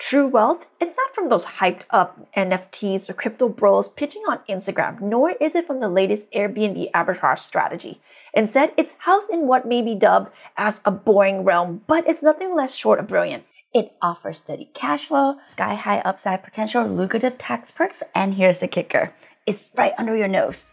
True wealth, it's not from those hyped up NFTs or crypto bros pitching on Instagram, nor is it from the latest Airbnb arbitrage strategy. Instead, it's housed in what may be dubbed as a boring realm, but it's nothing less short of brilliant. It offers steady cash flow, sky high upside potential, lucrative tax perks, and here's the kicker it's right under your nose.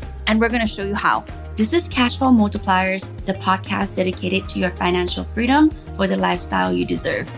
And we're going to show you how. This is Cashflow Multipliers, the podcast dedicated to your financial freedom for the lifestyle you deserve.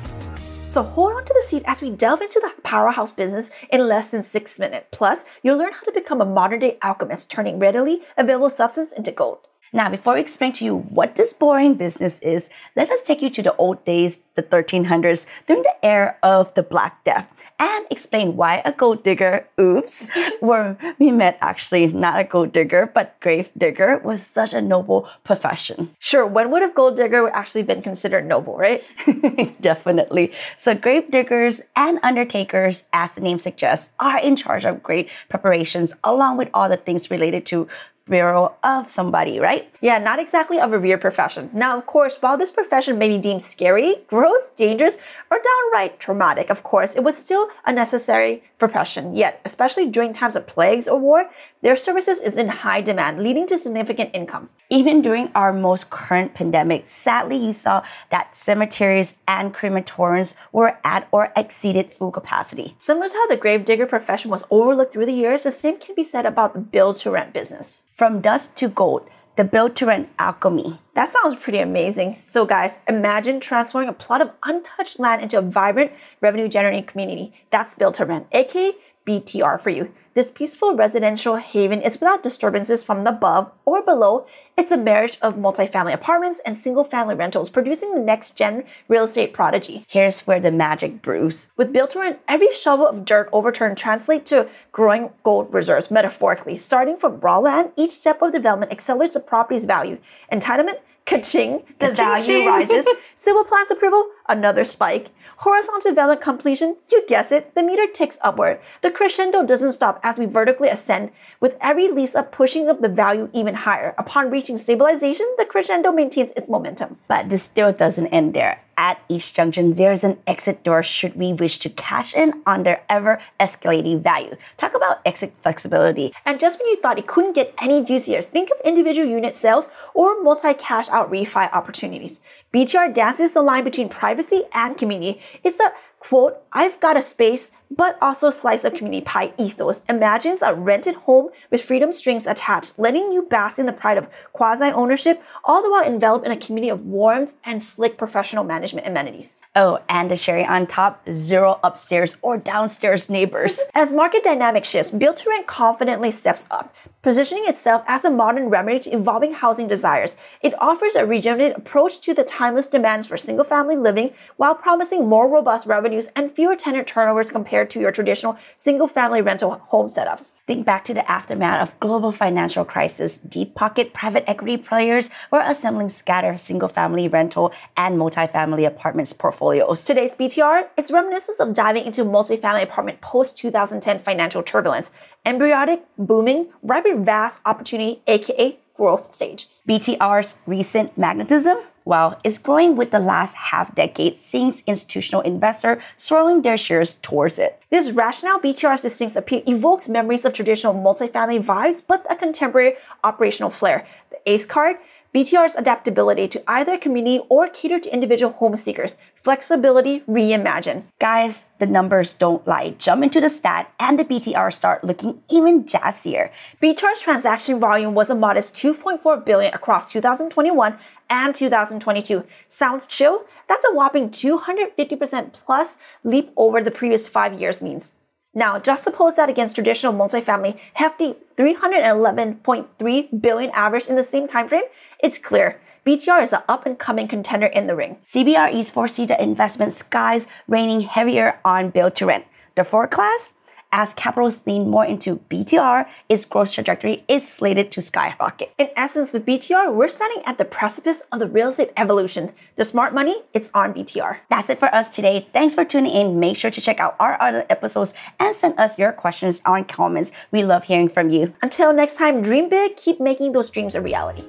So hold on to the seat as we delve into the powerhouse business in less than six minutes. Plus, you'll learn how to become a modern day alchemist, turning readily available substance into gold. Now, before we explain to you what this boring business is, let us take you to the old days, the 1300s, during the era of the Black Death, and explain why a gold digger, oops, where we met actually not a gold digger, but grave digger, was such a noble profession. Sure, when would a gold digger actually been considered noble, right? Definitely. So, grave diggers and undertakers, as the name suggests, are in charge of great preparations along with all the things related to burial of somebody, right? Yeah, not exactly a revered profession. Now, of course, while this profession may be deemed scary, gross, dangerous, or downright traumatic, of course, it was still a necessary profession. Yet, especially during times of plagues or war, their services is in high demand, leading to significant income. Even during our most current pandemic, sadly, you saw that cemeteries and crematoriums were at or exceeded full capacity. Similar to how the gravedigger profession was overlooked through the years, the same can be said about the build to rent business. From dust to gold, the rent alchemy. That sounds pretty amazing. So, guys, imagine transforming a plot of untouched land into a vibrant revenue generating community. That's rent, aka BTR for you. This peaceful residential haven is without disturbances from above or below. It's a marriage of multifamily apartments and single family rentals, producing the next gen real estate prodigy. Here's where the magic brews. With build to rent, every shovel of dirt overturned translates to growing gold reserves, metaphorically. Starting from raw land, each step of development accelerates the property's value. Entitlement, Ka-ching, the Ka-ching value rises. Civil plans approval, another spike. Horizontal development completion, you guess it, the meter ticks upward. The crescendo doesn't stop as we vertically ascend, with every lease up pushing up the value even higher. Upon reaching stabilization, the crescendo maintains its momentum. But this still doesn't end there. At each junction, there's an exit door should we wish to cash in on their ever escalating value. Talk about exit flexibility. And just when you thought it couldn't get any juicier, think of individual unit sales or multi cash out refi opportunities. BTR dances the line between privacy and community. It's a quote, I've got a space, but also slice of community pie ethos imagines a rented home with freedom strings attached, letting you bask in the pride of quasi ownership, all the while enveloped in a community of warmth and slick professional management amenities. Oh, and a cherry on top, zero upstairs or downstairs neighbors. As market dynamic shifts, Build to Rent confidently steps up, positioning itself as a modern remedy to evolving housing desires. It offers a regenerated approach to the timeless demands for single family living while promising more robust revenues and fewer tenant turnovers compared to your traditional single family rental home setups. Think back to the aftermath of global financial crisis. Deep pocket private equity players were assembling scattered single family rental and multifamily apartments portfolios portfolios. Today's BTR, it's reminiscent of diving into multifamily apartment post 2010 financial turbulence, embryonic, booming, rapid vast opportunity, aka growth stage. BTR's recent magnetism, well, is growing with the last half decade, seeing institutional investors swirling their shares towards it. This rationale BTR's distinct appeal evokes memories of traditional multifamily vibes, but a contemporary operational flair. The ACE card, BTR's adaptability to either community or cater to individual home seekers. Flexibility reimagined. Guys, the numbers don't lie. Jump into the stat and the BTR start looking even jazzier. BTR's transaction volume was a modest 2.4 billion across 2021 and 2022. Sounds chill? That's a whopping 250% plus leap over the previous five years means. Now, juxtapose that against traditional multifamily hefty 311.3 billion average in the same time frame, it's clear BTR is an up and coming contender in the ring. CBRE's foresee the investment skies raining heavier on build to rent. The forecast? As capitals lean more into BTR, its growth trajectory is slated to skyrocket. In essence, with BTR, we're standing at the precipice of the real estate evolution. The smart money, it's on BTR. That's it for us today. Thanks for tuning in. Make sure to check out our other episodes and send us your questions on comments. We love hearing from you. Until next time, dream big, keep making those dreams a reality.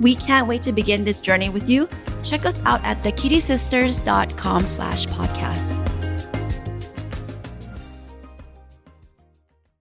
We can't wait to begin this journey with you check us out at thekittisisters.com slash podcast.